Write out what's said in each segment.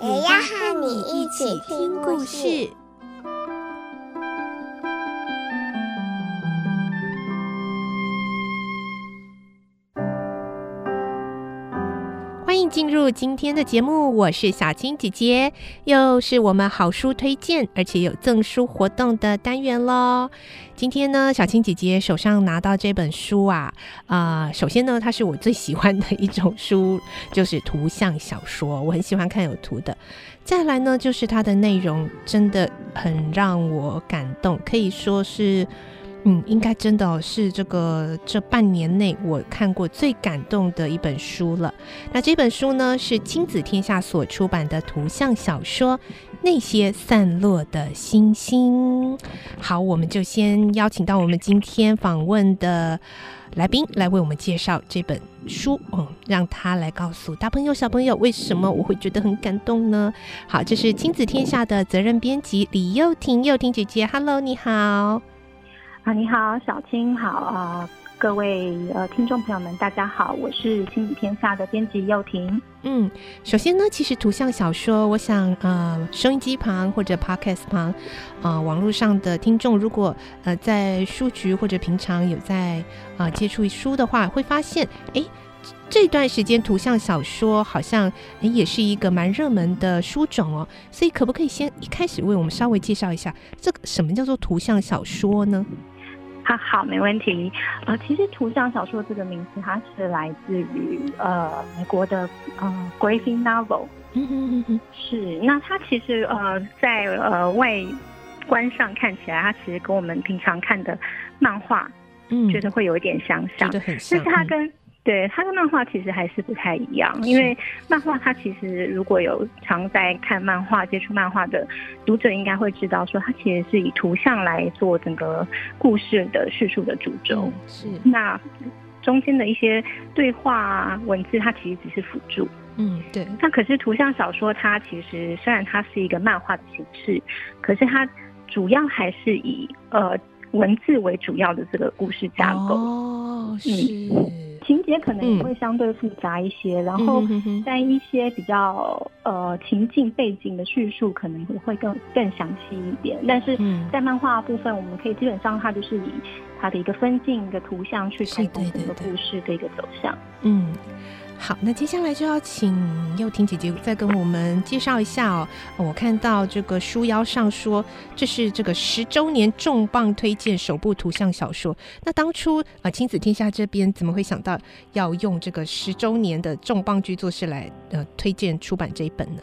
也要和你一起听故事。进入今天的节目，我是小青姐姐，又是我们好书推荐，而且有赠书活动的单元喽。今天呢，小青姐姐手上拿到这本书啊，啊、首先呢，它是我最喜欢的一种书，就是图像小说，我很喜欢看有图的。再来呢，就是它的内容真的很让我感动，可以说是。嗯，应该真的是这个这半年内我看过最感动的一本书了。那这本书呢，是亲子天下所出版的图像小说《那些散落的星星》。好，我们就先邀请到我们今天访问的来宾来为我们介绍这本书。嗯，让他来告诉大朋友小朋友为什么我会觉得很感动呢？好，这是亲子天下的责任编辑李幼婷，幼婷姐姐，Hello，你好。啊，你好，小青好啊，各位呃听众朋友们，大家好，我是亲子天下的编辑幼婷。嗯，首先呢，其实图像小说，我想呃，收音机旁或者 Podcast 旁，呃，网络上的听众，如果呃在书局或者平常有在啊、呃、接触书的话，会发现，哎。这段时间图像小说好像也是一个蛮热门的书种哦，所以可不可以先一开始为我们稍微介绍一下这个什么叫做图像小说呢？好好，没问题。呃，其实图像小说这个名词它是来自于呃美国的呃 graphic novel。嗯嗯嗯嗯，是。那它其实呃在呃外观上看起来，它其实跟我们平常看的漫画，嗯，觉得会有一点相像，觉得很像。但是它跟对，它的漫画其实还是不太一样，因为漫画它其实如果有常在看漫画、接触漫画的读者，应该会知道说，它其实是以图像来做整个故事的叙述的主轴。嗯，是，那中间的一些对话啊、文字，它其实只是辅助。嗯，对。那可是图像小说，它其实虽然它是一个漫画的形式，可是它主要还是以呃文字为主要的这个故事架构。哦，是。嗯情节可能也会相对复杂一些，嗯、然后在一些比较呃情境背景的叙述可能会更更详细一点，但是在漫画部分，我们可以基本上它就是以它的一个分镜、一个图像去推动整个故事的一个走向。嗯。好，那接下来就要请幼婷姐姐再跟我们介绍一下哦。我看到这个书腰上说，这是这个十周年重磅推荐首部图像小说。那当初啊，亲子天下这边怎么会想到要用这个十周年的重磅剧作是来呃推荐出版这一本呢？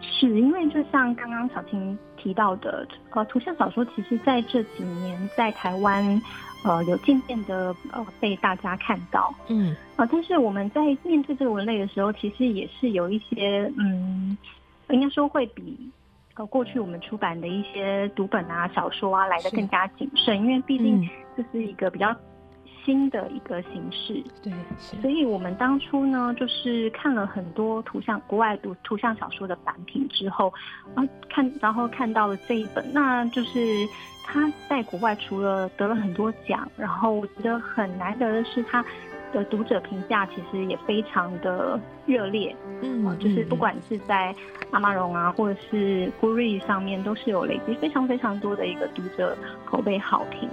是因为就像刚刚小青提到的，呃，图像小说其实在这几年在台湾。呃，有渐渐的呃被大家看到，嗯，啊、呃，但是我们在面对这个文类的时候，其实也是有一些，嗯，应该说会比呃过去我们出版的一些读本啊、小说啊来的更加谨慎，因为毕竟这是一个比较新的一个形式，对，所以我们当初呢，就是看了很多图像国外读图像小说的版品之后，啊，看然后看到了这一本，那就是。他在国外除了得了很多奖，然后我觉得很难得的是他的读者评价其实也非常的热烈，嗯，嗯，就是不管是在阿玛荣啊，或者是 Goodreads 上面，都是有累积非常非常多的一个读者口碑好评。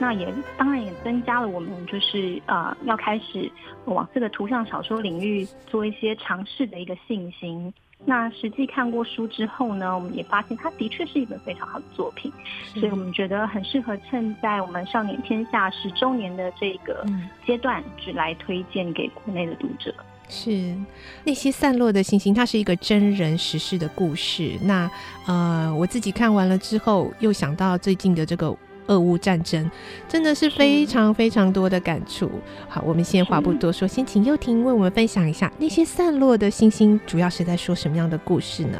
那也当然也增加了我们就是呃要开始往这个图像小说领域做一些尝试的一个信心。那实际看过书之后呢，我们也发现它的确是一本非常好的作品，所以我们觉得很适合趁在我们少年天下十周年的这个阶段，只来推荐给国内的读者。是那些散落的星星，它是一个真人实事的故事。那呃，我自己看完了之后，又想到最近的这个。俄乌战争，真的是非常非常多的感触。好，我们先话不多说，先请幼婷为我们分享一下那些散落的星星，主要是在说什么样的故事呢？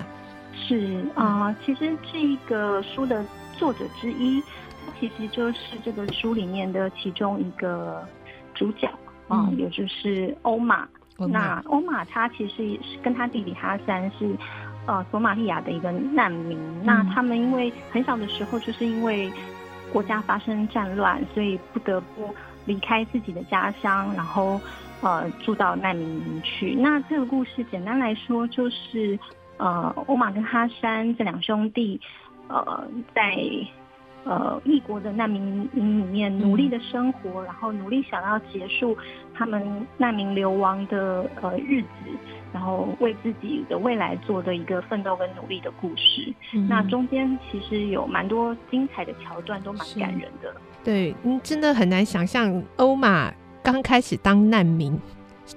是啊、呃，其实这个书的作者之一，他其实就是这个书里面的其中一个主角啊、呃，也就是欧玛。那欧玛他其实是跟他弟弟哈山是，呃，索马利亚的一个难民。嗯。那他们因为很小的时候，就是因为国家发生战乱，所以不得不离开自己的家乡，然后呃住到难民营去。那这个故事简单来说，就是呃欧玛跟哈山这两兄弟，呃在。呃，异国的难民营里面努力的生活，嗯，然后努力想要结束他们难民流亡的呃日子，然后为自己的未来做的一个奋斗跟努力的故事。嗯，那中间其实有蛮多精彩的桥段，都蛮感人的。对，嗯，真的很难想象欧玛刚开始当难民，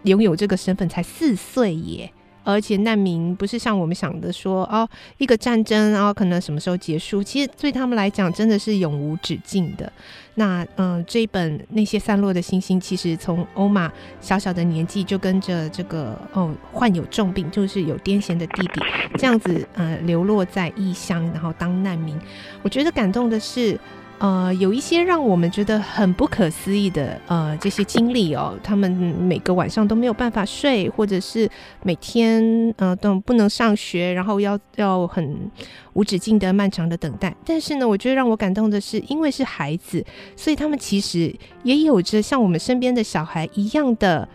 拥有这个身份才四岁耶。而且难民不是像我们想的说哦，一个战争，然后可能什么时候结束？其实对他们来讲，真的是永无止境的。那嗯、这一本那些散落的星星，其实从欧玛小小的年纪就跟着这个哦患有重病，就是有癫痫的弟弟这样子呃流落在异乡，然后当难民。我觉得感动的是。呃，有一些让我们觉得很不可思议的呃这些经历哦，他们每个晚上都没有办法睡，或者是每天呃都不能上学，然后要要很无止境的漫长的等待。但是呢，我觉得让我感动的是，因为是孩子，所以他们其实也有着像我们身边的小孩一样的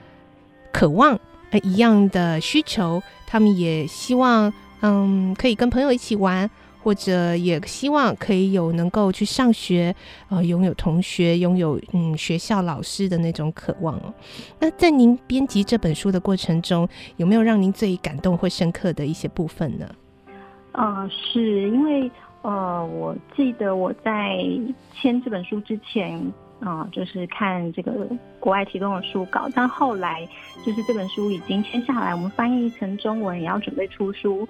渴望，呃一样的需求。他们也希望嗯可以跟朋友一起玩。或者也希望可以有能够去上学，呃，拥有同学，拥有嗯学校老师的那种渴望。那在您编辑这本书的过程中，有没有让您最感动或深刻的一些部分呢？呃，是因为呃，我记得我在签这本书之前啊，就是看这个国外提供的书稿，但后来就是这本书已经签下来，我们翻译成中文，也要准备出书。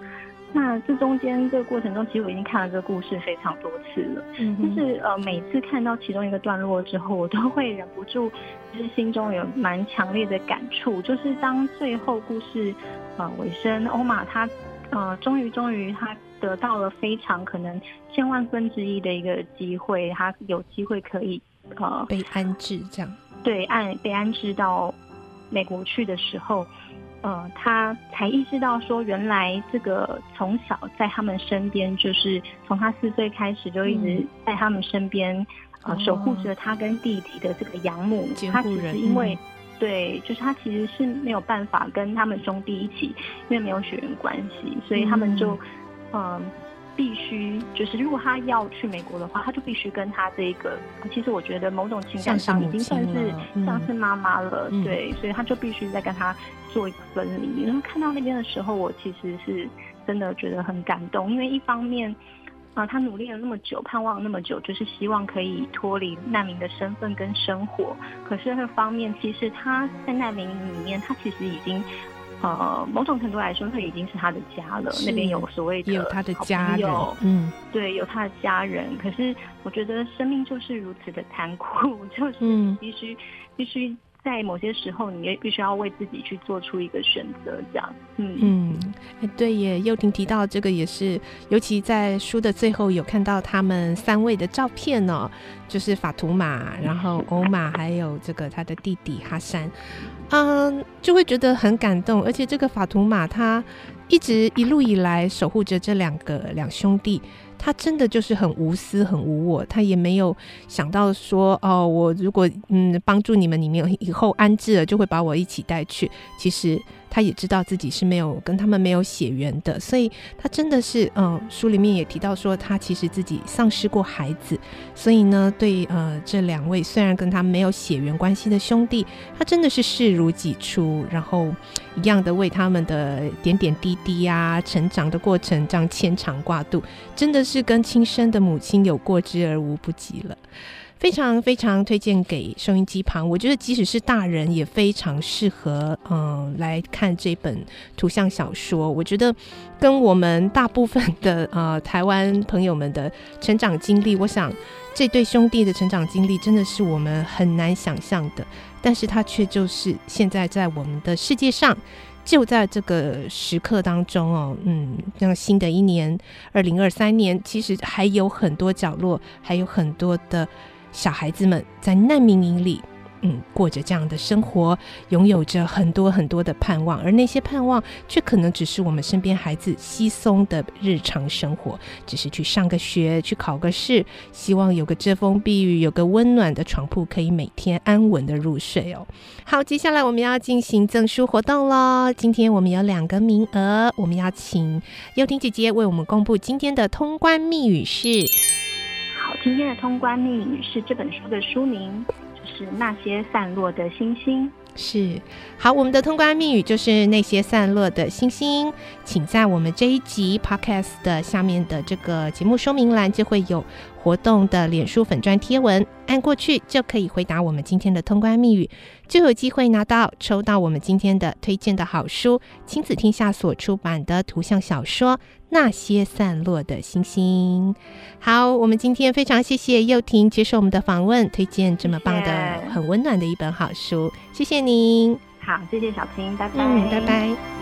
那这中间这个过程中，其实我已经看了这个故事非常多次了。嗯，就是呃，每次看到其中一个段落之后，我都会忍不住，就是心中有蛮强烈的感触。就是当最后故事呃尾声，欧玛他呃终于终于他得到了非常可能千万分之一的一个机会，他有机会可以呃被安置这样。对，按被安置到美国去的时候。呃，他才意识到说，原来这个从小在他们身边，就是从他四岁开始就一直在他们身边，嗯、呃，守护着他跟弟弟的这个养母，他其实因为、嗯、对，就是他其实是没有办法跟他们兄弟一起，因为没有血缘关系，所以他们就嗯。呃必须就是，如果他要去美国的话，他就必须跟他这个。其实我觉得某种情感上已经算是像是妈妈了，了，对，所以他就必须再跟他做一个分离。然后看到那边的时候，我其实是真的觉得很感动，因为一方面啊、呃，他努力了那么久，盼望了那么久，就是希望可以脱离难民的身份跟生活。可是那方面，其实他在难民里面，他其实已经。呃，某种程度来说，那已经是他的家了。那边有所谓的有他的家人，嗯，对，有他的家人。可是我觉得生命就是如此的残酷，就是必须、嗯、必须。在某些时候，你也必须要为自己去做出一个选择，这样。嗯嗯，对耶。幼婷提到这个也是，尤其在书的最后有看到他们三位的照片哦，就是法图玛，然后欧玛，还有这个他的弟弟哈山，嗯，就会觉得很感动。而且这个法图玛他一直一路以来守护着这两个两兄弟。他真的就是很无私、很无我，他也没有想到说哦，我如果嗯帮助你们，你们以后安置了，就会把我一起带去。其实。他也知道自己是没有跟他们没有血缘的，所以他真的是，嗯，书里面也提到说，他其实自己丧失过孩子，所以呢，对呃这两位虽然跟他没有血缘关系的兄弟，他真的是视如己出，然后一样的为他们的点点滴滴啊，成长的过程这样牵肠挂肚，真的是跟亲生的母亲有过之而无不及了。非常非常推荐给收音机旁。我觉得即使是大人也非常适合，嗯、来看这本图像小说。我觉得跟我们大部分的 呃台湾朋友们的成长经历，我想这对兄弟的成长经历真的是我们很难想象的，但是它却就是现在在我们的世界上。就在这个时刻当中哦，嗯，像新的一年二零二三年，其实还有很多角落，还有很多的小孩子们在难民营里。嗯，过着这样的生活，拥有着很多很多的盼望，而那些盼望却可能只是我们身边孩子稀松的日常生活，只是去上个学，去考个试，希望有个遮风避雨，有个温暖的床铺，可以每天安稳的入睡哦。好，接下来我们要进行赠书活动喽。今天我们有两个名额，我们要请幼婷姐姐为我们公布今天的通关密语是。今天的通关密语是这本书的书名。就是那些散落的星星。是，好，我们的通关密语就是那些散落的星星，请在我们这一集 podcast 的下面的这个节目说明栏就会有活动的脸书粉砖贴文，按过去就可以回答我们今天的通关密语，就有机会拿到抽到我们今天的推荐的好书——亲子天下所出版的图像小说《那些散落的星星》。好，我们今天非常谢谢幼婷接受我们的访问，推荐这么棒的、很温暖的一本好书，谢谢您。好，谢谢小青，拜拜。嗯，拜拜。